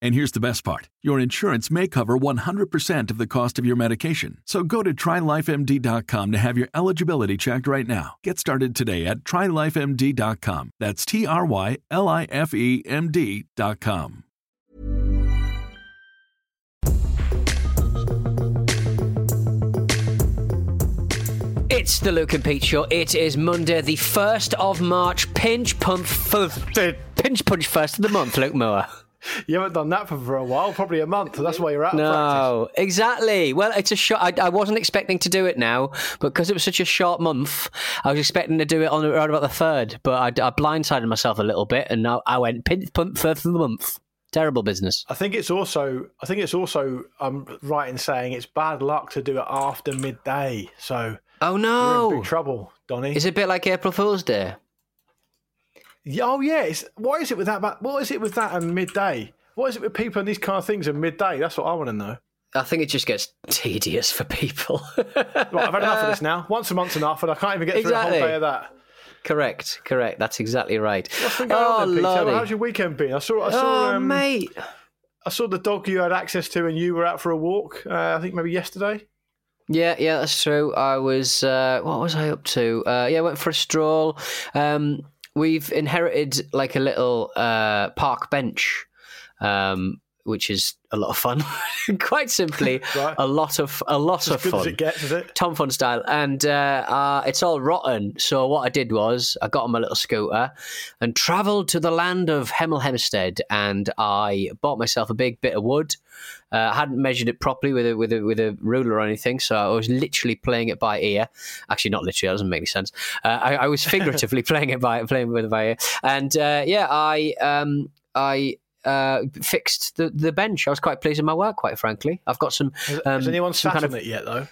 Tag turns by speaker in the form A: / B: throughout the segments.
A: And here's the best part your insurance may cover 100% of the cost of your medication. So go to trylifemd.com to have your eligibility checked right now. Get started today at trylifemd.com. That's T R Y L I F E M D.com.
B: It's the Luke and Pete Show. It is Monday, the 1st of March. Pinch pump, f- pinch punch first of the month, Luke Moore.
C: You haven't done that for, for a while, probably a month. That's why you're out of practice.
B: No, exactly. Well, it's a short. I, I wasn't expecting to do it now, but because it was such a short month, I was expecting to do it on around about the third. But I, I blindsided myself a little bit, and now I went pinch pump first of the month. Terrible business.
C: I think it's also. I think it's also. I'm right in saying it's bad luck to do it after midday. So
B: Oh
C: you're in
B: no!
C: big trouble, Donny.
B: It's a bit like April Fool's Day?
C: Yeah, Oh yeah. It's, what is it with that? What is it with that and midday? What is it with people and these kind of things and midday? That's what I want to know.
B: I think it just gets tedious for people.
C: Right, I've had enough of this now. Once a month's enough, and I can't even get through a whole day of that.
B: correct, correct. That's exactly right.
C: What's been going
B: oh,
C: on, there, Peter? How's your weekend been? I saw. I saw.
B: oh,
C: um,
B: mate.
C: I saw the dog you had access to, and you were out for a walk. Uh, I think maybe yesterday.
B: Yeah, yeah, that's true. I was, uh, what was I up to? Uh, yeah, I went for a stroll. Um, we've inherited like a little uh, park bench, um, which is a lot of fun. Quite simply,
C: Right.
B: a lot of a lot
C: As
B: of fun.
C: as it gets, is it?
B: Tom Fun style, and uh, uh, it's all rotten. So what I did was I got on my little scooter and travelled to the land of Hemel Hempstead, and I bought myself a big bit of wood. Uh, I hadn't measured it properly with a with a with a ruler or anything, so I was literally playing it by ear. Actually, not literally. That doesn't make any sense. Uh, I, I was figuratively playing it by playing with it by ear, and uh, yeah, I um, I. Uh, fixed the, the bench. I was quite pleased with my work, quite frankly. I've got some.
C: Has,
B: um,
C: has anyone
B: some
C: sat
B: kind
C: on
B: of-
C: it yet, though?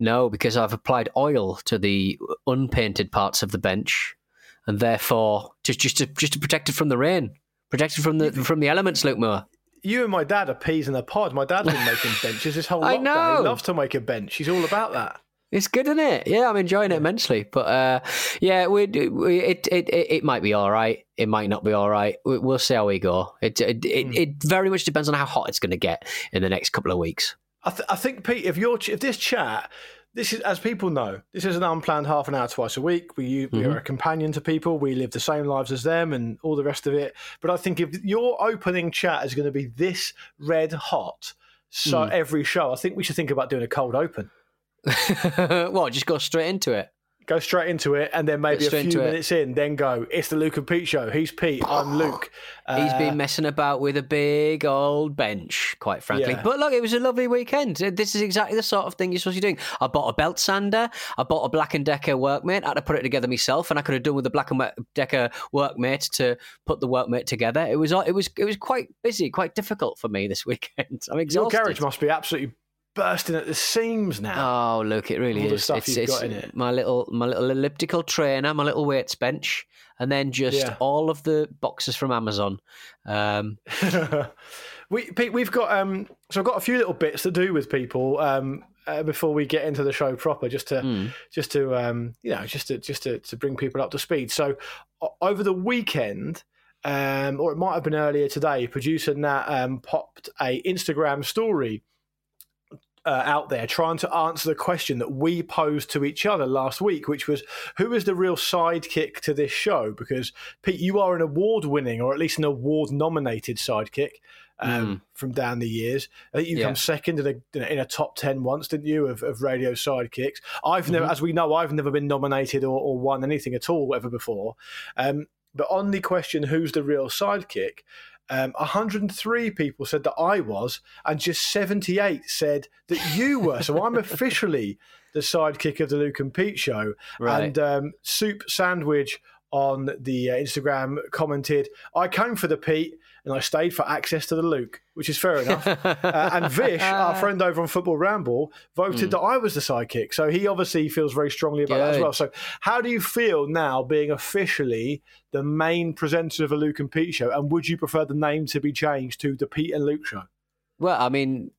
B: no, because I've applied oil to the unpainted parts of the bench, and therefore just just to just to protect it from the rain, protect it from the from the elements, Luke Moore.
C: You and my dad are peas in a pod. My dad's been making benches this whole
B: I
C: lockdown.
B: know.
C: He loves to make a bench. He's all about that.
B: It's good, isn't it? Yeah, I'm enjoying it immensely. But uh, yeah, we, we it, it it might be all right. It might not be all right. We- We'll see how we go. It it, it, hmm. it very much depends on how hot it's going to get in the next couple of weeks.
C: I, th- I think, Pete, if your ch- if this chat, this is as people know, this is an unplanned half an hour twice a week. We we are mm-hmm. a companion to people. We live the same lives as them, and all the rest of it. But I think if your opening chat is going to be this red hot, so hmm. every show, I think we should think about doing a cold open.
B: what? Just go straight into it.
C: Go straight into it, and then maybe a few
B: into it.
C: minutes in, then go. It's the Luke and Pete show. He's Pete. I'm oh, Luke.
B: He's been uh, messing about with a big old bench, quite frankly.
C: Yeah.
B: But look, it was a lovely weekend. Uh, this is exactly the sort of thing you're supposed to be doing. I bought a belt sander. I bought a Black and Decker workmate. I had to put it together myself, and I could have done with the Black and Decker workmate to put the workmate together. It was uh, it was it was quite busy, quite difficult for me this weekend. I'm exhausted.
C: Your garage must be absolutely bursting at the seams now.
B: Oh, look, it really
C: All the
B: is.
C: stuff you've
B: it's
C: got in it.
B: my little my little elliptical trainer, my little weights bench, and then just
C: Yeah.
B: all of the boxes from Amazon. Um,
C: we Pete, we've got um, so I've got a few little bits to do with people um, uh, before we get into the show proper, just to
B: Hmm.
C: just to um, you know just to just to, to bring people up to speed. So o- over the weekend. um, or it might have been earlier today, producer Nat um, popped a Instagram story uh, out there trying to answer the question that we posed to each other last week, which was who is the real sidekick to this show? Because Pete, you are an award winning or at least an award nominated sidekick. Um, mm. From down the years, I think you yeah. come second in a, in a top ten once, didn't you? Of, of radio sidekicks. I've mm-hmm. never, as we know, I've never been nominated or, or won anything at all ever before. Um, but on the question, who's the real sidekick? Um, 103 people said that I was, and just 78 said that you were. so I'm officially the sidekick of the Luke and Pete show. Right. And um, Soup Sandwich on the uh, Instagram commented, I came for the Pete and I stayed for access to the Luke, which is fair enough. uh, and Vish, our friend over on Football Ramble, voted mm. that I was the sidekick. So he obviously feels very strongly about Good. that as well. So how do you feel now being officially the main presenter of a Luke and Pete show? And would you prefer the name to be changed to the Pete and Luke show?
B: Well, I mean,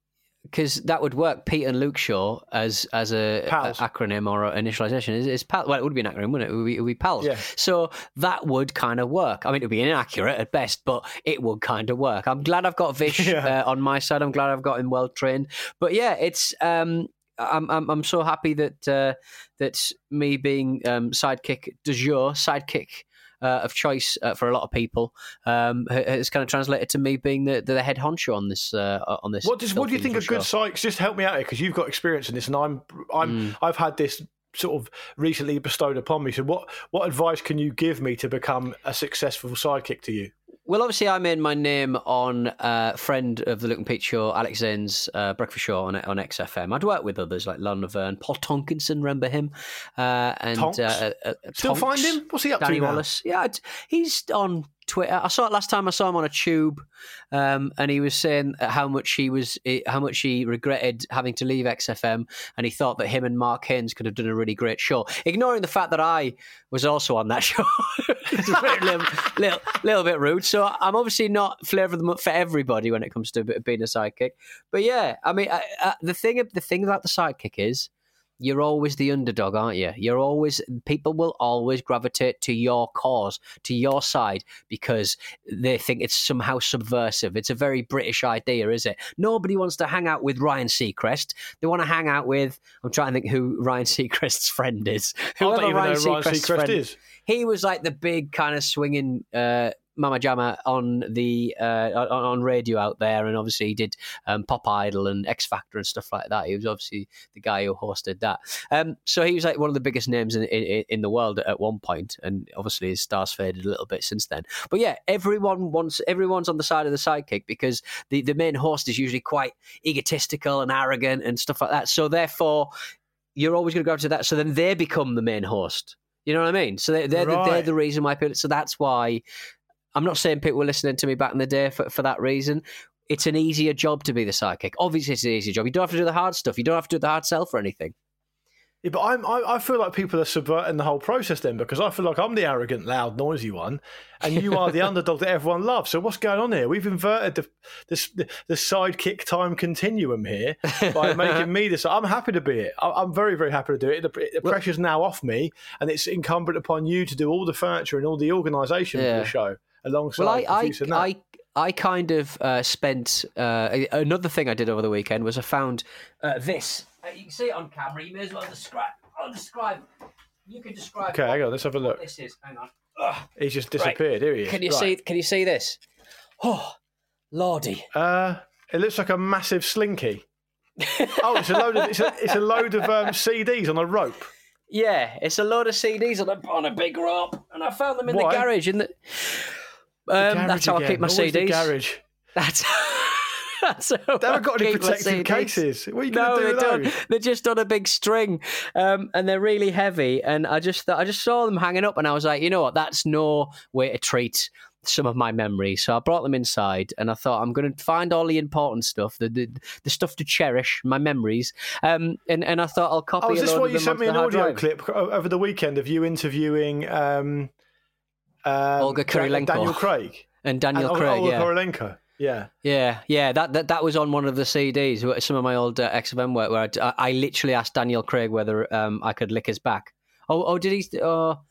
B: because that would work. Pete and Luke show as as a, a acronym or initialization is, is pal. Well, it would be an acronym, wouldn't it? It would be, it would be pals. Yeah. So that would kind of work. I mean, it would be inaccurate at best, but it would kind of work. I'm glad I've got Vish yeah. uh, on my side. I'm glad I've got him well trained. But yeah, it's. Um, I'm, I'm I'm so happy that uh, that's me being um, sidekick de jour, sidekick uh, of choice uh, for a lot of people. Um, it's kind of translated to me being the, the head honcho on this uh, on this.
C: What, does, what do you think a good site? Just help me out here because you've got experience in this, and I'm I'm mm. I've had this sort of recently bestowed upon me. So what what advice can you give me to become a successful sidekick to you?
B: Well, obviously, I made my name on a uh, friend of the and Pete show, Alex Zane's uh, Breakfast Show on on XFM. I'd worked with others like Lauren Laverne, Paul Tonkinson, remember him?
C: Uh, and uh, uh, uh, Still find him? What's he up
B: Danny
C: to? Danny
B: Wallace. Yeah, he's on Twitter. I saw it last time I saw him on a tube, um, and he was saying how much he was, how much he regretted having to leave XFM, and he thought that him and Mark Haynes could have done a really great show. Ignoring the fact that I was also on that show, it's a little, little, little, bit rude. So I'm obviously not flavour of the month for everybody when it comes to being a sidekick. But yeah, I mean, I, I, the thing, the thing about the sidekick is you're always the underdog, aren't you? You're always people will always gravitate to your cause, to your side, because they think it's somehow subversive. It's a very British idea, is it? Nobody wants to hang out with Ryan Seacrest. They want to hang out with. I'm trying to think who Ryan Seacrest's friend is.
C: Whoever Ryan, Seacrest's Ryan Seacrest friend, is.
B: He was like the big kind of swinging. Uh, Mama Jamma on the uh, on, on, radio out there, and obviously he did um, Pop Idol and X Factor and stuff like that. He was obviously the guy who hosted that. Um, so he was like one of the biggest names in, in, in the world at one point, and obviously his stars faded a little bit since then. But yeah, everyone wants everyone's on the side of the sidekick because the the main host is usually quite egotistical and arrogant and stuff like that. So therefore, you're always going to go to that. So then they become the main host. You know what I mean? So they're, they're, right. the, they're the reason why people. So that's why I'm not saying people were listening to me back in the day for, for that reason. It's an easier job to be the sidekick. Obviously, it's an easier job. You don't have to do the hard stuff. You don't have to do the hard sell for anything.
C: Yeah, but I'm, I, I feel like people are subverting the whole process then because I feel like I'm the arrogant, loud, noisy one, and you are the underdog that everyone loves. So what's going on here? We've inverted the the, the sidekick time continuum here by making me this. I'm happy to be it. I'm very very happy to do it. The, the pressure's now off me, and it's incumbent upon you to do all the furniture and all the organisation yeah. of the show alongside.
B: Well, I, I, I, I, kind of uh, spent uh, another thing I did over the weekend was I found uh, this. Uh, you can see it on camera. You may as well describe. I'll describe. You can describe.
C: Okay, hang on. Let's have a look.
B: This is. Hang on.
C: Ugh. He's just disappeared. Right. Here he is.
B: Can you
C: right.
B: see? Can you see this? Oh, lordy.
C: Uh, it looks like a massive slinky. oh, it's a load of it's a, it's a load of um, CDs on a rope.
B: Yeah, it's a load of CDs on a on a big rope, and I found them in Why? the garage. In the um, that's how again. I keep my Always CDs.
C: garage.
B: That's. that's
C: they haven't got any protective cases. What are you
B: no,
C: going to
B: do those? They're just on a big string, um, and they're really heavy. And I just, I just saw them hanging up, and I was like, you know what? That's no way to treat some of my memories. So I brought them inside, and I thought I'm going to find all the important stuff, the the, the stuff to cherish, my memories. Um, and and I thought I'll copy.
C: Oh, is this
B: what
C: you sent me an audio drive. clip over the weekend of you interviewing? Um, um,
B: Olga Kurylenko.
C: Daniel Craig.
B: And Daniel
C: and
B: Craig,
C: Olga
B: yeah.
C: Yeah,
B: yeah, yeah. That, that that was on one of the CDs. Some of my old uh, XFM work, where I, I, literally asked Daniel Craig whether um, I could lick his back. Oh, oh, did he? Oh,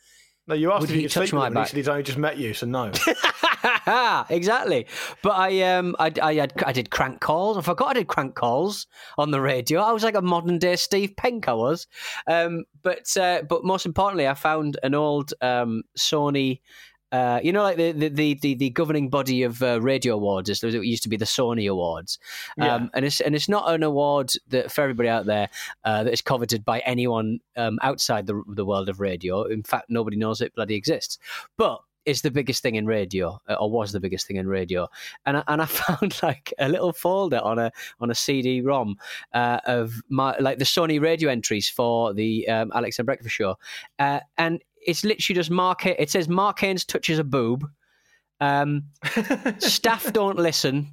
C: no, you asked if he, he sleep with him. He said he's only just met you, so no.
B: exactly. But I um I I had, I did crank calls. I forgot I did crank calls on the radio. I was like a modern day Steve Penk. I was. Um, but uh, but most importantly, I found an old um Sony. Uh, you know, like the the, the, the governing body of uh, radio awards, it used to be the Sony Awards, um, yeah. and it's and it's not an award that for everybody out there uh, that is coveted by anyone um, outside the the world of radio. In fact, nobody knows it bloody exists. But is the biggest thing in radio, uh, or was the biggest thing in radio. And I, and I found like a little folder on a on a CD-ROM uh, of my like the Sony radio entries for the um, Alex and Breakfast Show, uh, and it's literally just Mark. It says Mark Haynes touches a boob. Um, staff don't listen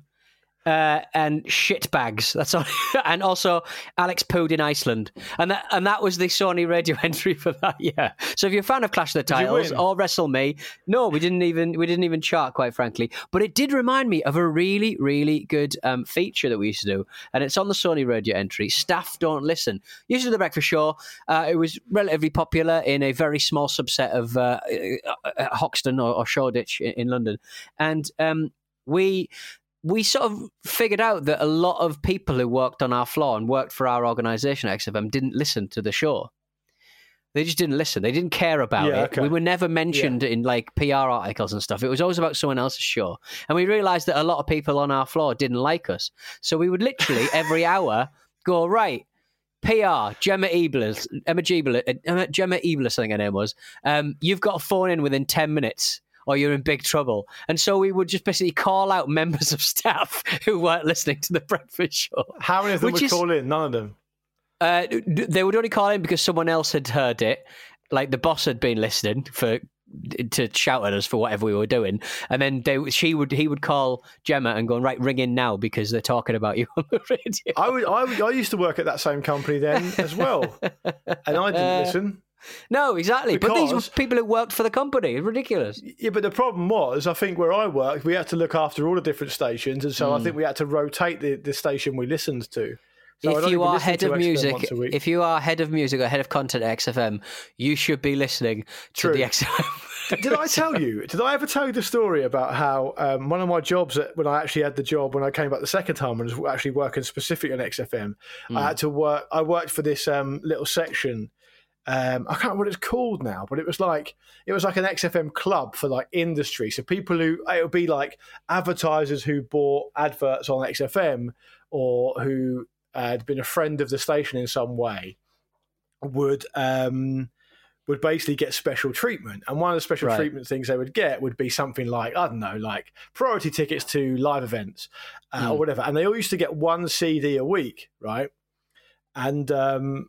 B: uh, and shit bags. That's all. and also Alex pooed in Iceland, and that and that was the Sony radio entry for that year. So if you're a fan of Clash of the Titles or Wrestle Me, no, we didn't even we didn't even chart quite frankly. But it did remind me of a really really good um, feature that we used to do, and it's on the Sony radio entry. Staff don't listen. Usually the Breakfast Show. Uh, it was relatively popular in a very small subset of uh, uh Hoxton or, or, Shoreditch in, in London, and um, we we sort of figured out that a lot of people who worked on our floor and worked for our organization XFM didn't listen to the show. They just didn't listen. They didn't care about yeah, it. Okay. We were never mentioned yeah. in like PR articles and stuff. It was always about someone else's show. And we realized that a lot of people on our floor didn't like us. So we would literally every hour go, right, PR, Gemma Eblis, Emma Gemma, Gemma Eblis, I think her name was. Um, you've got a phone in within 10 minutes or you're in big trouble. And so we would just basically call out members of staff who weren't listening to the breakfast show.
C: How many of them would is, call in? None of them.
B: Uh, they would only call in because someone else had heard it. Like the boss had been listening for to shout at us for whatever we were doing, and then they, she would he would call Gemma and go right ring in now because they're talking about you on the radio.
C: I would, I, would, I used to work at that same company then as well, and I didn't uh, listen.
B: No, exactly. Because, but these were people who worked for the company. It's ridiculous.
C: Yeah, but the problem was, I think where I worked, we had to look after all the different stations, and so mm. I think we had to rotate the, the station we listened to.
B: So if you are head of music, if you are head of music or head of content at XFM, you should be listening to the XFM.
C: did I tell you? Did I ever tell you the story about how um, one of my jobs at, when I actually had the job when I came back the second time and was actually working specifically on XFM, mm. I had to work. I worked for this um, little section um, I can't remember what it's called now, but it was like it was like an XFM club for like industry. So people who it would be like advertisers who bought adverts on XFM or who had been a friend of the station in some way would um, would basically get special treatment. And one of the special right. treatment things they would get would be something like I don't know, like priority tickets to live events uh, mm. or hmm. whatever. And they all used to get one CD a week, right? And um,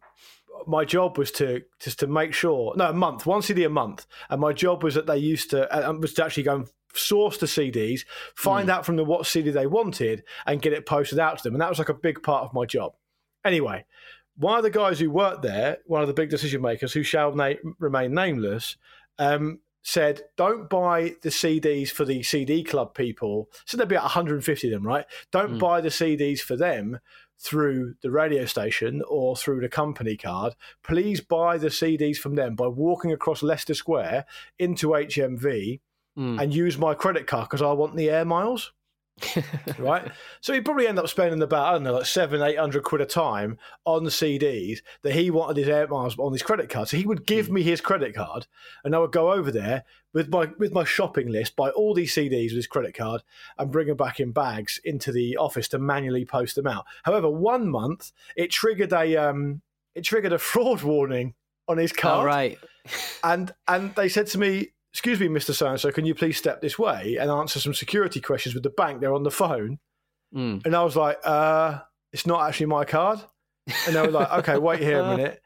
C: my job was to just to make sure no a month one CD a month, and my job was that they used to uh, was to actually go and source the CDs, find mm. out from them what CD they wanted, and get it posted out to them, and that was like a big part of my job. Anyway, one of the guys who worked there, one of the big decision makers, who shall na- remain nameless, um, said, "Don't buy the CDs for the CD club people." So there'd be 150 of them, right? Don't mm. buy the CDs for them through the radio station or through the company card, please buy the CDs from them by walking across Leicester Square into HMV mm. and use my credit card because I want the air miles. Right? So he probably end up spending about, I don't know, like seven, eight hundred quid a time on the CDs that he wanted his air miles on his credit card. So he would give mm. me his credit card and I would go over there with my with my shopping list, buy all these CDs with his credit card and bring them back in bags into the office to manually post them out. However, one month it triggered a um it triggered a fraud warning on his card.
B: Oh, right.
C: and and they said to me, excuse me, Mr. So and so, can you please step this way and answer some security questions with the bank? They're on the phone. Mm. And I was like, uh, it's not actually my card. And they were like, okay, wait here a minute.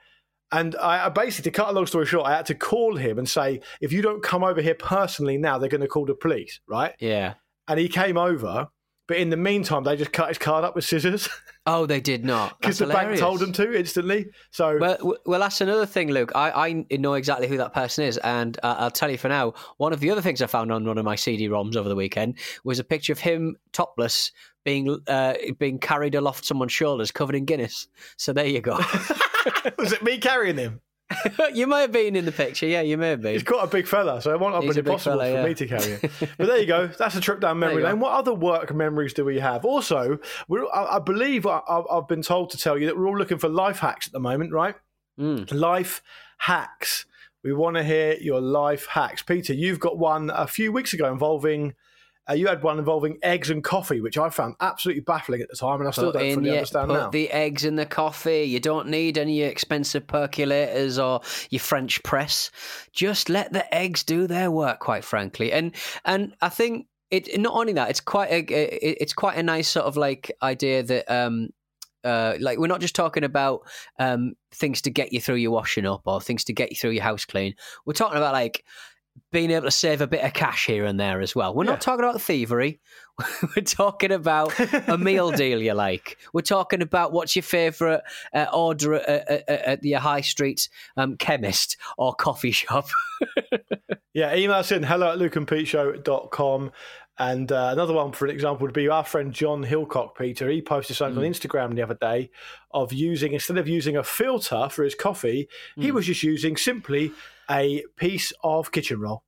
C: And I, I basically, to cut a long story short, I had to call him and say, if you don't come over here personally now, they're going to call the police, right?
B: Yeah.
C: And he came over but in the meantime, they just cut his card up with scissors.
B: Oh, they did not.
C: Because the hilarious. bank told them to instantly. So,
B: well, well, that's another thing, Luke. I, I know exactly who that person is, and uh, I'll tell you for now. One of the other things I found on one of my CD-ROMs over the weekend was a picture of him topless, being uh, being carried aloft someone's shoulders, covered in Guinness. So there you go.
C: was it me carrying him?
B: you may have been in the picture. Yeah, you may have been.
C: He's got a big fella, so it won't have been impossible
B: fella,
C: for
B: yeah.
C: me to carry him. But there you go. That's a trip down memory lane. What other work memories do we have? Also, we're, I, I believe I, I- I've been told to tell you that we're all looking for life hacks at the moment, right?
B: Mm.
C: Life hacks. We want to hear your life hacks. Peter, you've got one a few weeks ago involving. Uh, you had one involving eggs and coffee, which I found absolutely baffling at the time, and I still
B: Put
C: don't fully
B: your-
C: understand
B: put
C: now.
B: the eggs in the coffee. You don't need any expensive percolators or your French press. Just let the eggs do their work, quite frankly. And and I think it not only that, it's quite a it- it's quite a nice sort of like idea that um uh, like we're not just talking about um, things to get you through your washing up or things to get you through your house clean. We're talking about like being able to save a bit of cash here and there as well. We're
C: Yeah.
B: not talking about thievery. We're talking about a meal deal you like. We're talking about what's your favourite uh, order at, at, at, your high street um, chemist or coffee shop.
C: Yeah, email us in hello at lukeandpeteshow.com. And uh, another one, for an example, would be our friend John Hillcock, Peter. He posted something on Instagram the other day of using, instead of using a filter for his coffee, he was just using simply a piece of kitchen roll.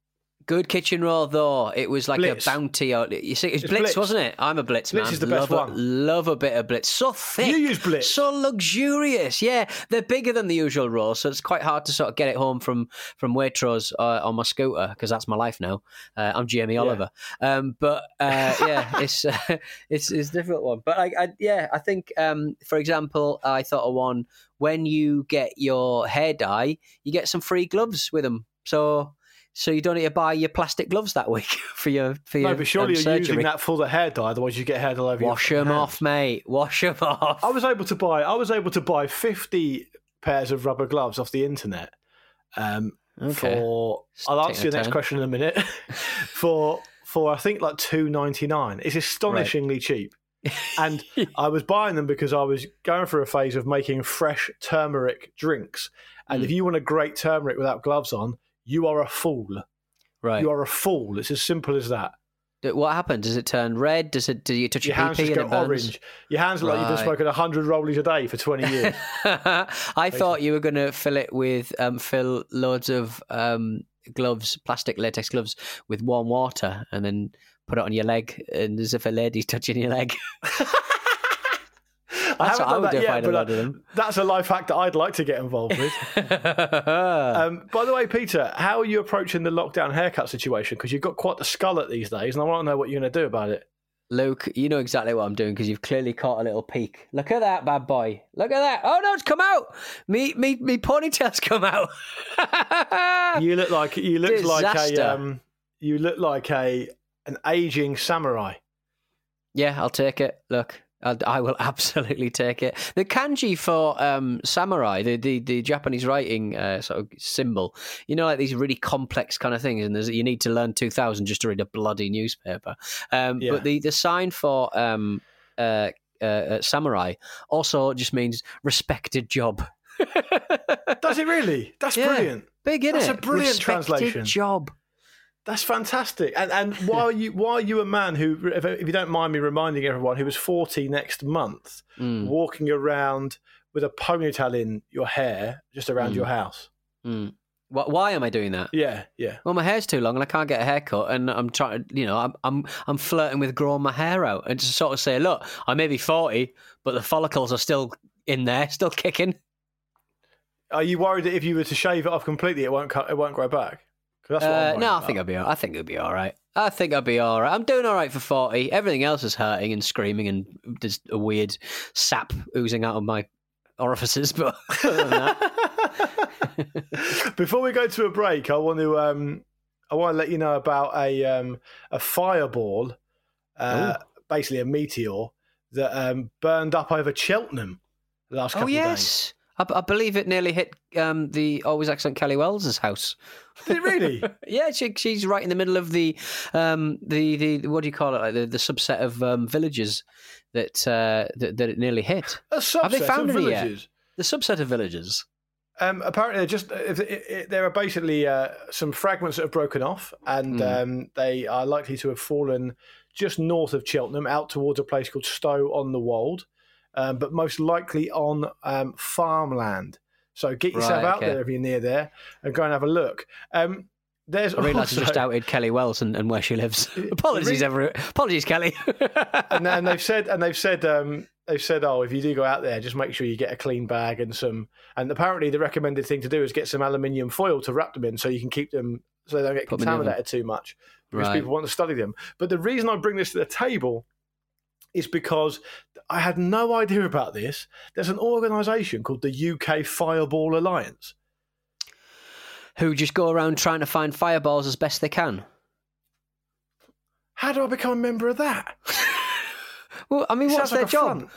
B: Good kitchen roll though. It was like
C: Blitz.
B: a bounty. Or, you see, it's,
C: It's
B: Blitz,
C: Blitz.
B: wasn't it? I'm a Blitz,
C: Blitz
B: man.
C: is the best
B: love
C: one.
B: A, love a bit of Blitz. So thick.
C: You use Blitz?
B: So luxurious. Yeah, they're bigger than the usual roll, so it's quite hard to sort of get it home from from Waitrose uh, on my scooter because that's my life now. Uh, I'm Jamie Oliver. Um, but uh, yeah, it's uh, it's it's a difficult one. But I, I yeah, I think um, for example, I thought of one when you get your hair dye, you get some free gloves with them. So. So you don't need to buy your plastic gloves that week for your for your
C: No, but surely
B: um,
C: you're
B: surgery.
C: using that for the hair dye, otherwise you get hair dye all over
B: Wash them
C: hands.
B: off, mate. Wash them off.
C: I was able to buy. I was able to buy fifty pairs of rubber gloves off the internet. Um,
B: Okay.
C: For
B: Just
C: I'll answer your next
B: time.
C: question in a minute. for for I think like two ninety nine. It's astonishingly cheap. And I was buying them because I was going through a phase of making fresh turmeric drinks. And
B: Mm.
C: if you want a great turmeric without gloves on, you are a fool.
B: right.
C: You are a fool. It's as simple as that.
B: What happens? Does it turn red? Does it? Do you touch
C: Your
B: your,
C: hands
B: PP and it burns?
C: orange. Your hands look like you've been
B: Right.
C: smoking 100 rollies a day for 20 years.
B: I thought you were going to fill it with um, fill loads of um, gloves, plastic latex gloves, with warm water, and then put it on your leg, and as if a lady's touching your leg.
C: I
B: That's
C: haven't
B: what I
C: done
B: would
C: that
B: do if I
C: yet,
B: a
C: but
B: of them.
C: that's a life hack that I'd like to get involved with. um, by the way, Peter, how are you approaching the lockdown haircut situation? Because you've got quite the skull at these days, and I want to know what you're going to do about it.
B: Luke, you know exactly what I'm doing because you've clearly caught a little peek. Look at that bad boy. Look at that. Oh no, it's come out. Me, me, me ponytail's come out.
C: You look like you look like a um, you look like a an aging samurai.
B: Yeah, I'll take it. Look, I will absolutely take it. The kanji for um, samurai, the, the, the Japanese writing uh, sort of symbol, you know, like these really complex kind of things, and there's, you need to learn 2000 just to read a bloody newspaper. Um,
C: Yeah.
B: But the, the sign for um, uh, uh, uh, samurai also just means respected job.
C: Does it really? That's
B: Yeah.
C: brilliant.
B: Big, is
C: That's a brilliant
B: respected
C: translation.
B: job.
C: That's fantastic. And and why are you why are you a man who, if, if you don't mind me reminding everyone, who is forty next month,
B: Mm,
C: walking around with a ponytail in your hair just around
B: Mm.
C: your house?
B: mm. Why am I doing that?
C: Yeah, yeah.
B: Well, my hair's too long and I can't get a haircut, and I'm trying to, you know, I'm I'm I'm flirting with growing my hair out and just sort of say, look, I may be forty, but the follicles are still in there, still kicking.
C: Are you worried that if you were to shave it off completely, it won't cut, it won't grow back? 'Cause that's what
B: Uh, no, I think I'll be. I think it'll be all right. I think I'll be all right. I'm doing all right for forty. Everything else is hurting and screaming, and there's a weird sap oozing out of my orifices. But other that,
C: Before we go to a break, I want to um, I want to let you know about a um, a fireball, uh, basically a meteor that um, burned up over Cheltenham the last
B: oh
C: couple of days.
B: yes, I, I believe it nearly hit um, the always excellent Kelly Wells's house.
C: Did it really?
B: Yeah, she, she's right in the middle of the um the, the what do you call it like the, the subset of um, villages that, uh, that that it nearly hit.
C: A subset
B: Have they found
C: of
B: any yet?
C: villages.
B: The subset of villages.
C: Um, apparently, they're just if it, it, there are basically uh, some fragments that have broken off, and
B: Mm.
C: um, they are likely to have fallen just north of Cheltenham, out towards a place called Stow on the Wold, um, but most likely on um, farmland. So get yourself
B: Right,
C: out
B: okay.
C: there if you're near there and go and have a look. Um, there's
B: I realise I
C: also,
B: just outed Kelly Wells and, and where she lives. apologies,
C: Really?
B: ever. Apologies, Kelly.
C: and, and they've said and they've said um, they've said oh if you do go out there just make sure you get a clean bag and some and apparently the recommended thing to do is get some aluminium foil to wrap them in so you can keep them so they don't get
B: Put them in the oven.
C: contaminated too much because
B: Right.
C: people want to study them. But the reason I bring this to the table is because I had no idea about this. There's an organisation called the UK Fireball Alliance.
B: Who just go around trying to find fireballs as best they can.
C: How do I become a member of that?
B: Well, I mean,
C: It
B: what's
C: sounds like
B: their job?
C: front.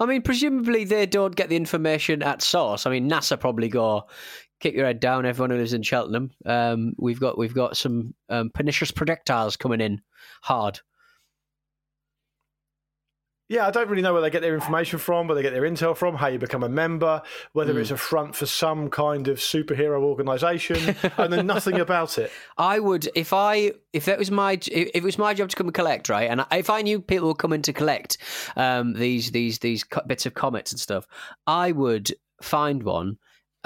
B: I mean, presumably they don't get the information at source. I mean, NASA probably go kick your head down. Everyone who lives in Cheltenham, um, we've got we've got some um, pernicious projectiles coming in hard.
C: Yeah, I don't really know where they get their information from, where they get their intel from, how you become a member, whether
B: Hmm.
C: it's a front for some kind of superhero organisation. I know nothing about it.
B: I would if I if that was my if it was my job to come and collect right, and if I knew people were coming to collect um, these these these bits of comets and stuff, I would find one.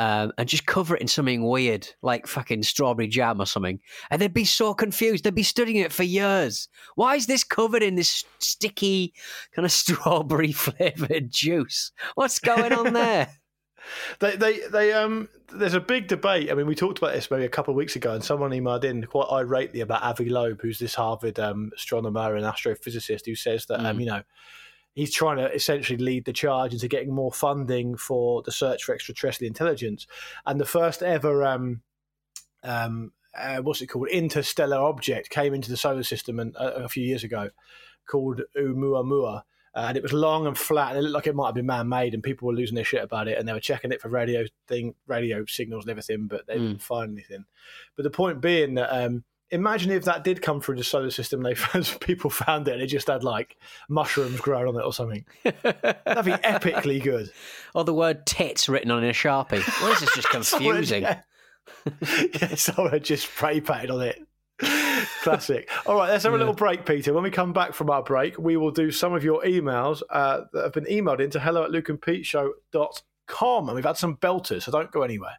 B: Um, and just cover it in something weird, like fucking strawberry jam or something, and they'd be so confused. They'd be studying it for years. Why is this covered in this sticky kind of strawberry flavored juice? What's going on there?
C: They, they, they, um, there's a big debate. I mean, we talked about this maybe a couple of weeks ago, and someone emailed in quite irately about Avi Loeb, who's this Harvard um, astronomer and astrophysicist who says that, um,
B: Mm.
C: you know, he's trying to essentially lead the charge into getting more funding for the search for extraterrestrial intelligence. And the first ever, um, um, uh, what's it called, interstellar object came into the solar system and, uh, a few years ago called Oumuamua. Uh, and it was long and flat, and it looked like it might have been man-made, and people were losing their shit about it, and they were checking it for radio thing, radio signals and everything, but they didn't find anything. But the point being that um, imagine if that did come through the solar system, they found people found it, and it just had like mushrooms growing on it or something. That'd be epically good.
B: or the word tits written on in a sharpie. Well, this is just confusing.
C: Someone, yeah, yeah, someone just spray painted on it. Classic. All right, let's have a little break, Peter. When we come back from our break, we will do some of your emails uh, that have been emailed into hello at lukeandpeteshow.com. And we've had some belters, so don't go anywhere.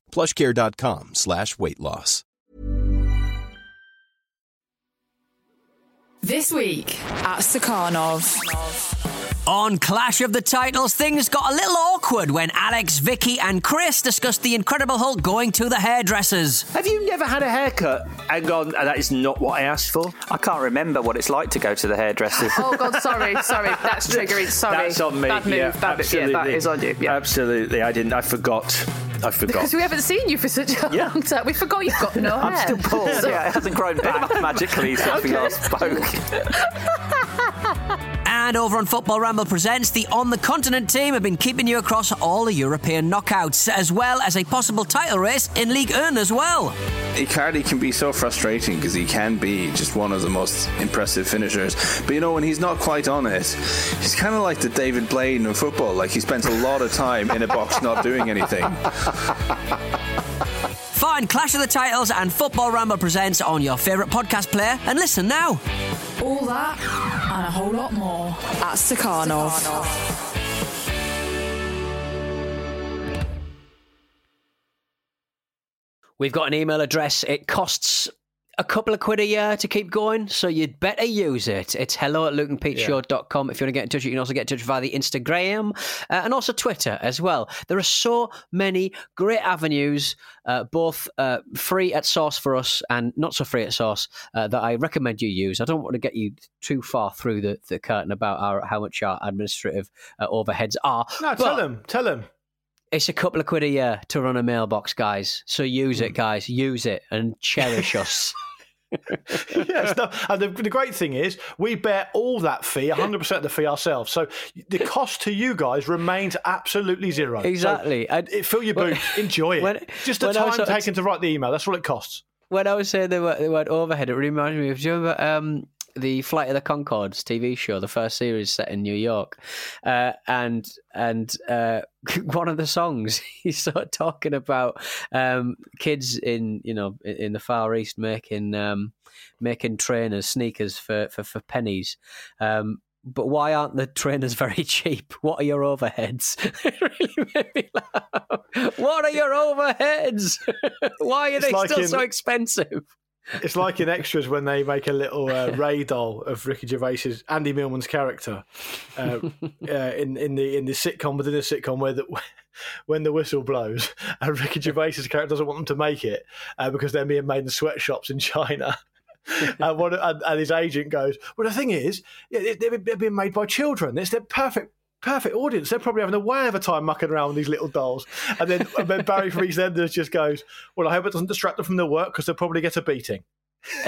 D: plushcare.com slash weight loss.
E: This week at Stakhanov.
F: On Clash of the Titles, things got a little awkward when Alex, Vicky, and Chris discussed the Incredible Hulk going to the hairdressers.
G: Have you never had a haircut and gone, ah, that is not what I asked for?
H: I can't remember what it's like to go to the hairdressers.
I: oh, God, sorry, sorry. That's triggering. Sorry.
G: That's on me.
I: Bad move.
G: Yeah,
I: Bad
G: absolutely.
I: Yeah, that is on you. Yeah.
G: Absolutely. I didn't. I forgot. I forgot.
I: Because we haven't seen you for such a
G: Yeah.
I: long time. We forgot you've got no
H: I'm
I: hair.
H: still bald. yeah, it hasn't grown back magically since we last spoke.
F: And over on Football Ramble Presents, the On the Continent team have been keeping you across all the European knockouts, as well as a possible title race in League 1 as well.
J: Icardi can be so frustrating because he can be just one of the most impressive finishers. But you know, when he's not quite on it, he's kind of like the David Blaine of football. Like he spends a lot of time in a box not doing anything.
F: Find Clash of the Titles and Football Ramble Presents on your favourite podcast player and listen now.
E: All that and a whole lot more at Stakhanov.
B: We've got an email address. It costs a couple of quid a year to keep going, so you'd better use it. It's hello at lukeandpeteshow.com. If you want to get in touch, you can also get in touch via the Instagram uh, and also Twitter as well. There are so many great avenues, uh, both uh, free at source for us and not so free at source, uh, that I recommend you use. I don't want to get you too far through the, the curtain about our, how much our administrative uh, overheads are.
C: No, tell them. Tell them.
B: It's a couple of quid a year to run a mailbox, guys. So use
C: Hmm.
B: it, guys. Use it and cherish us.
C: yes, no, and the, the great thing is we bear all that fee, 100% of the fee ourselves. So the cost to you guys remains absolutely zero. So
B: Exactly. And-
C: it, fill your boots, enjoy it.
B: when-
C: Just the
B: when
C: time taken to write the email, that's all it costs.
B: when I was saying the word, the word overhead, it reminded me of do you remember um, the Flight of the Conchords TV show, the first series set in New York, uh, and and uh, one of the songs he's sort of talking about um, kids in you know in, the Far East making um, making trainers sneakers for for, for pennies. Um, but why aren't the trainers very cheap? What are your overheads? it really made me laugh. What are your overheads? why are
C: It's
B: they
C: like
B: still
C: in-
B: so expensive?
C: It's like in extras when they make a little uh, Ray doll of Ricky Gervais's Andy Millman's character uh, uh, in in the in the sitcom within the sitcom where the, when the whistle blows and Ricky Gervais's character doesn't want them to make it uh, because they're being made in sweatshops in China. and, one, and, and his agent goes, "Well, the thing is, they're, they're being made by children. It's their perfect." Perfect audience. They're probably having a way of a time mucking around with these little dolls. And then, and then Barry from EastEnders just goes, "Well, I hope it doesn't distract them from their work because they'll probably get a beating."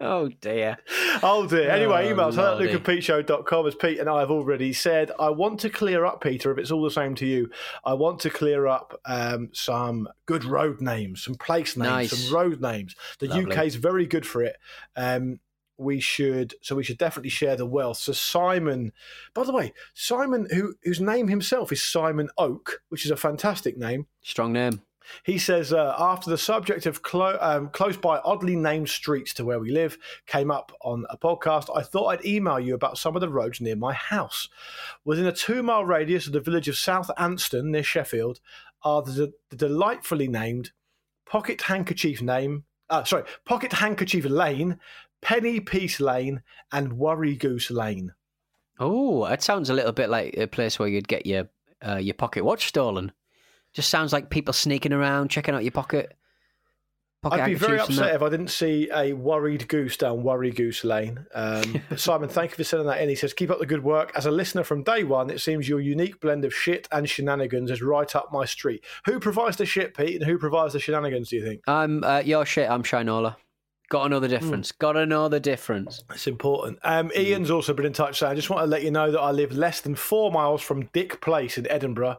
B: oh dear.
C: Oh dear. Anyway,
B: Oh,
C: emails. At lukeandpeteshow.com. As Pete and I have already said, I want to clear up, Peter, if it's all the same to you, I want to clear up um, some good road names, some place names,
B: Nice.
C: some road names. The
B: Lovely.
C: UK is very good for it. Um, we should so we should definitely share the wealth. So Simon, by the way, Simon, who whose name himself is Simon Oak, which is a fantastic name.
B: Strong name.
C: He says, uh, after the subject of clo- um, close by oddly named streets to where we live came up on a podcast, I thought I'd email you about some of the roads near my house. Within a two mile radius of the village of South Anston near Sheffield are the, the delightfully named Pocket Handkerchief Name, uh, sorry, Pocket Handkerchief Lane, Penny Piece Lane, and Worry Goose Lane.
B: Oh, that sounds a little bit like a place where you'd get your uh, your pocket watch stolen. Just sounds like people sneaking around, checking out your pocket. pocket
C: I'd be very upset if I didn't see a worried goose down Worry Goose Lane. Um, Simon, thank you for sending that in. He says, Keep up the good work. As a listener from day one, it seems your unique blend of shit and shenanigans is right up my street. Who provides the shit, Pete, and who provides the shenanigans, do you think?
B: I'm uh, your shit. I'm Shinola. Got to know the difference. Got to know the difference.
C: It's important. Um, Ian's also been in touch saying, I just want to let you know that I live less than four miles from Dick Place in Edinburgh.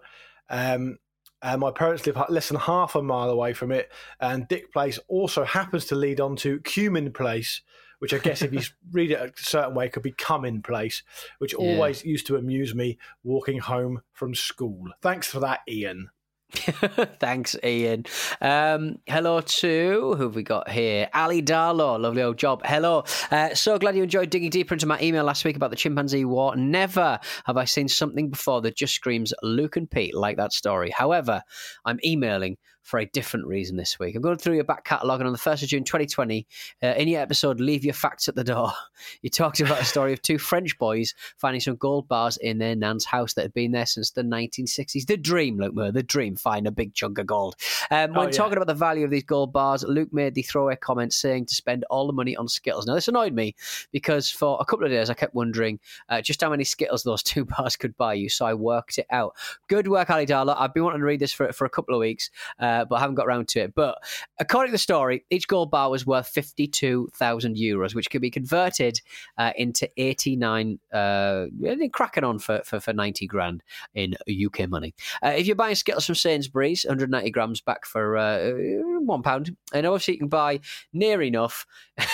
C: Um, and my parents live less than half a mile away from it. And Dick Place also happens to lead on to Cumin Place, which I guess if you read it a certain way could be Cumin Place, which
B: Yeah.
C: always used to amuse me walking home from school. Thanks for that, Ian.
B: Thanks, Ian. Um, hello to who have we got here? Ali Darlow, lovely old job. Hello. Uh, so glad you enjoyed digging deeper into my email last week about the chimpanzee war. Never have I seen something before that just screams Luke and Pete like that story. However, I'm emailing for a different reason this week. I'm going through your back catalogue, and on the 1st of June 2020, uh, in your episode, Leave Your Facts at the Door, you talked about a story of two French boys finding some gold bars in their nan's house that had been there since the 1960s. The dream, Luke Moore, the dream, find a big chunk of gold. Um, when
C: Oh, yeah.
B: talking about the value of these gold bars, Luke made the throwaway comment saying to spend all the money on Skittles. Now, this annoyed me because for a couple of days I kept wondering uh, just how many Skittles those two bars could buy you, so I worked it out. Good work, Ali Darla. I've been wanting to read this for, for a couple of weeks, uh, but I haven't got around to it. But according to the story, each gold bar was worth 52,000 euros, which could be converted uh, into 89, uh, cracking on for, for, for 90 grand in UK money. Uh, if you're buying Skittles from Sainsbury's, 190 grams back for uh, one pound, and obviously you can buy near enough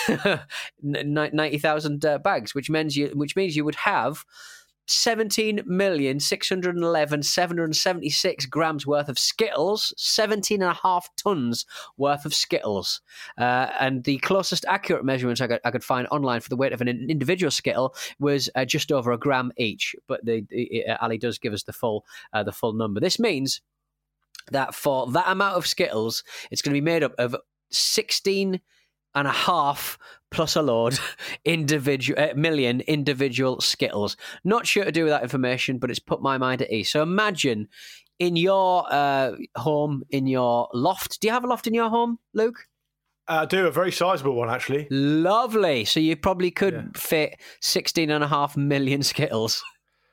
B: 90,000 uh, bags, which means you which means you would have 17,611,776 grams worth of Skittles, 17 and a half tons worth of Skittles. Uh, and the closest accurate measurements I could, I could find online for the weight of an individual Skittle was uh, just over a gram each. But the, the, uh, Ali does give us the full uh, the full number. This means that for that amount of Skittles, it's going to be made up of 16 and a half plus a load individual uh, million individual skittles. Not sure to do with that information but it's put my mind at ease. So imagine in your uh, home in your loft. Do you have a loft in your home luke?
C: I do a very sizable one actually.
B: lovely. So you probably could fit 16 and a half million skittles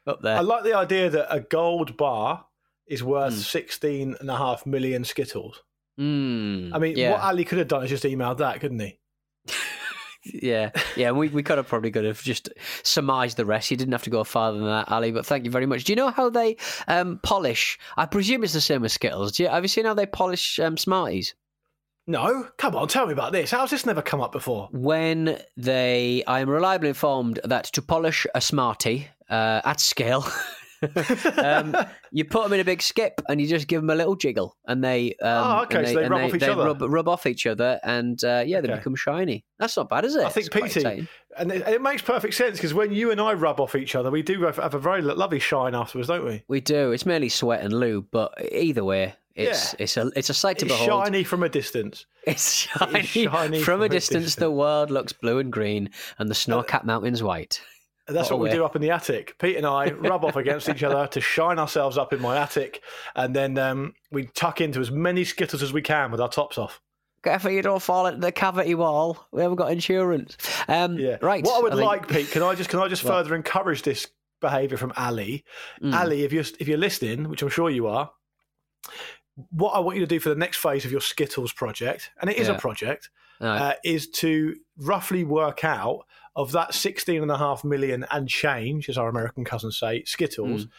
B: up there.
C: I like the idea that a gold bar is worth 16 and a half million Skittles.
B: Mm,
C: I mean,
B: yeah.
C: what Ali could have done is just emailed that, couldn't he?
B: Yeah, yeah, we, we could have probably could have just surmised the rest. You didn't have to go farther than that, Ali. But thank you very much. Do you know how they um, polish? I presume it's the same as Skittles. Do you, have you seen how they polish um, Smarties?
C: No, come on, tell me about this. How's this never come up before?
B: When they, I am reliably informed that to polish a Smartie uh, at scale. um, you put them in a big skip and you just give them a little jiggle, and they um,
C: Oh, okay,
B: and
C: so they rub off each
B: they
C: other.
B: Rub, rub off each other, and uh, yeah, they
C: Okay.
B: become shiny. That's not bad, is it?
C: I think
B: It's
C: Petey, and it, it makes perfect sense because when you and I rub off each other, we do have, have a very lovely shine afterwards, don't we?
B: We do. It's mainly sweat and lube, but either way, it's
C: Yeah.
B: it's a it's a sight to
C: It's
B: behold.
C: shiny from a distance.
B: It's shiny,
C: shiny
B: from,
C: from
B: a
C: a
B: distance.
C: distance.
B: The world looks blue and green, and the snow-capped mountains white.
C: That's
B: What
C: what we do up in the attic. Pete and I rub off against each other to shine ourselves up in my attic, and then um, we tuck into as many skittles as we can with our tops off.
B: Careful, you don't fall into the cavity wall. We haven't got insurance. Um,
C: Yeah,
B: right.
C: What I would
B: think-
C: like, Pete, can I just can I just further encourage this behaviour from Ali?
B: Mm.
C: Ali, if you're if you're listening, which I'm sure you are, what I want you to do for the next phase of your Skittles project, and it is
B: Yeah.
C: a project,
B: Right.
C: uh, is to roughly work out of that 16 and a half million and change, as our American cousins say, Skittles,
B: Mm.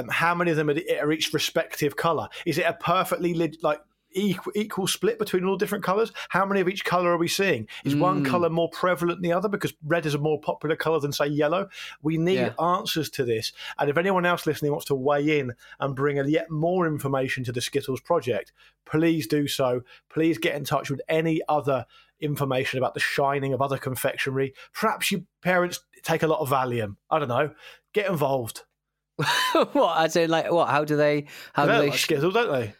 C: um, how many of them are, each respective colour? Is it a perfectly lit, like equal, equal split between all different colours? How many of each colour are we seeing? Is one
B: Mm.
C: colour more prevalent than the other because red is a more popular colour than say yellow? We need
B: Yeah.
C: answers to this, and if anyone else listening wants to weigh in and bring a yet more information to the Skittles project, please do so. Please get in touch with any other information about the shining of other confectionery. Perhaps your parents take a lot of Valium. I don't know. Get involved.
B: what? As in, like, what? How do they? How do they?
C: like Skittles, don't they?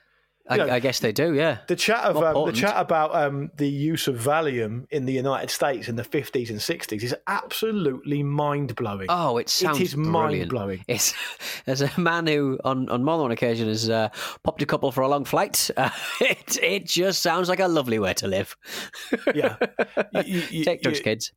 B: I,
C: know,
B: I guess they do. Yeah.
C: The chat of um, the chat about um, the use of Valium in the United States in the fifties and sixties is absolutely mind blowing.
B: Oh, it sounds
C: it is mind blowing.
B: It's there's a man who on, on more than one occasion has uh, popped a couple for a long flight. Uh, it it just sounds like a lovely way to live.
C: Yeah, You- you-
B: Take drugs, kids.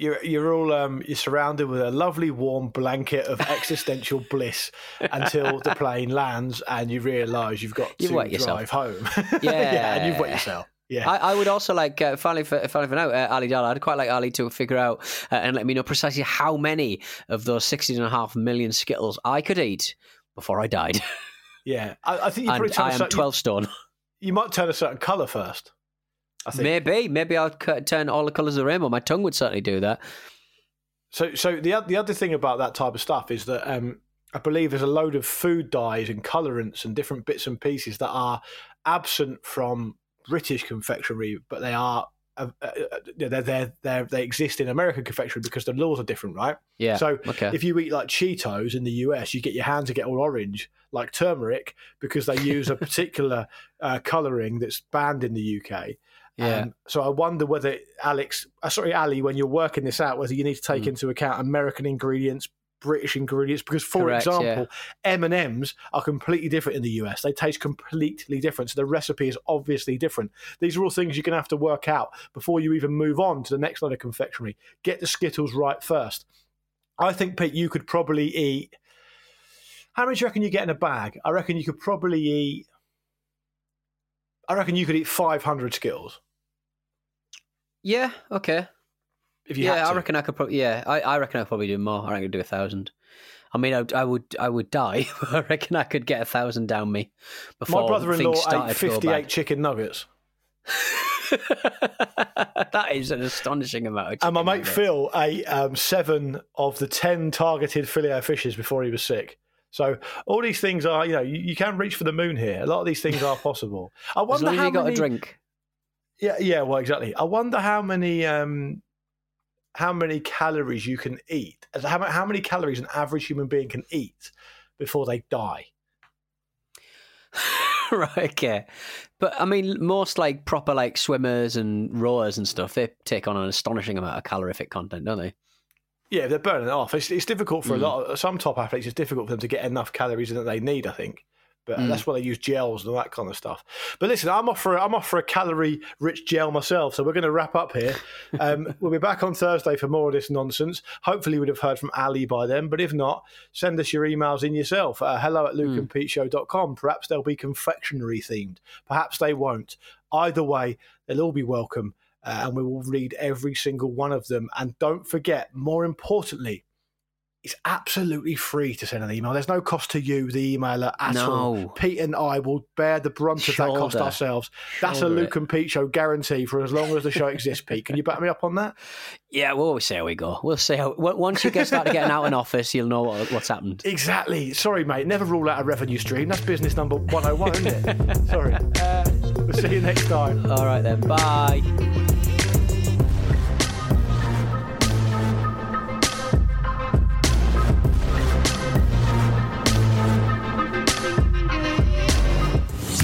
C: You're you're all um, you're surrounded with a lovely warm blanket of existential bliss until the plane lands and you realise you've got
B: You've
C: to
B: wet yourself.
C: drive home.
B: Yeah.
C: and you've wet yourself. Yeah.
B: I, I would also like, uh, finally, for, finally for now, uh, Ali Dalla, I'd quite like Ali to figure out uh, and let me know precisely how many of those 16 and a half million Skittles I could eat before I died.
C: yeah, I, I think you probably turn
B: am
C: certain,
B: 12 stone.
C: You might turn a certain colour first. I think.
B: Maybe, maybe I'll cut, turn all the colours of the rainbow. My tongue would certainly do that.
C: So, so the the other thing about that type of stuff is that um, I believe there's a load of food dyes and colorants and different bits and pieces that are absent from British confectionery, but they are uh, uh, they're, they're, they're, they exist in American confectionery because the laws are different, right?
B: Yeah,
C: So
B: okay.
C: if you eat like Cheetos in the US, you get your hands to get all orange, like turmeric, because they use a particular uh, colouring that's banned in the UK.
B: Yeah.
C: Um, so I wonder whether Alex, uh, sorry, Ali, when you're working this out, whether you need to take
B: Hmm.
C: into account American ingredients, British ingredients, because for
B: Correct,
C: example, M and M's are completely different in the US. They taste completely different, so the recipe is obviously different. These are all things you're going to have to work out before you even move on to the next line of confectionery. Get the Skittles right first. I think Pete, you could probably eat. How many do you reckon you get in a bag? I reckon you could probably eat. I reckon you could eat 500 Skittles.
B: Yeah, okay.
C: If you
B: yeah,
C: had
B: I reckon I could probably. Yeah, I, I reckon I probably do more. I reckon I could do a thousand. I mean, I, I would, I would die. I reckon I could get a thousand down me before
C: My brother-in-law ate 58 chicken nuggets.
B: that is an astonishing amount. Of
C: And my mate
B: nuggets.
C: Phil ate um, seven of the 10 targeted filet fishes before he was sick. So all these things are, you know, you, you can reach for the moon here. A lot of these things are possible. I
B: As
C: wonder
B: long
C: how
B: you got
C: many,
B: a drink.
C: Yeah, yeah, well, exactly. I wonder how many um, how many calories you can eat. How, how many calories an average human being can eat before they die?
B: right, okay. But I mean, most like proper like swimmers and rowers and stuff, they take on an astonishing amount of calorific content, don't they?
C: Yeah, they're burning it off. It's, it's difficult for a
B: Mm.
C: lot of some top athletes. It's difficult for them to get enough calories in that they need. I think, but
B: Mm.
C: that's why they use gels and all that kind of stuff. But listen, I'm off for I'm off for a calorie rich gel myself. So we're going to wrap up here. Um, we'll be back on Thursday for more of this nonsense. Hopefully, we'd have heard from Ali by then. But if not, send us your emails in yourself. Uh, hello at lukeandpeteshow.com. Perhaps they'll be confectionery themed. Perhaps they won't. Either way, they'll all be welcome. Uh, and we will read every single one of them. And don't forget, more importantly, it's absolutely free to send an email. There's no cost to you, the emailer, at all. Pete and I will bear the brunt of that cost ourselves. That's a Luke
B: it.
C: and Pete show guarantee for as long as the show exists, Pete. Can you back me up on that?
B: Yeah, we'll always see how we go. We'll see how. Once you get started getting out in office, you'll know what, what's happened.
C: Exactly. Sorry, mate. Never rule out a revenue stream. That's business number 101, isn't it? Sorry. we'll see you next time.
B: All right then. Bye.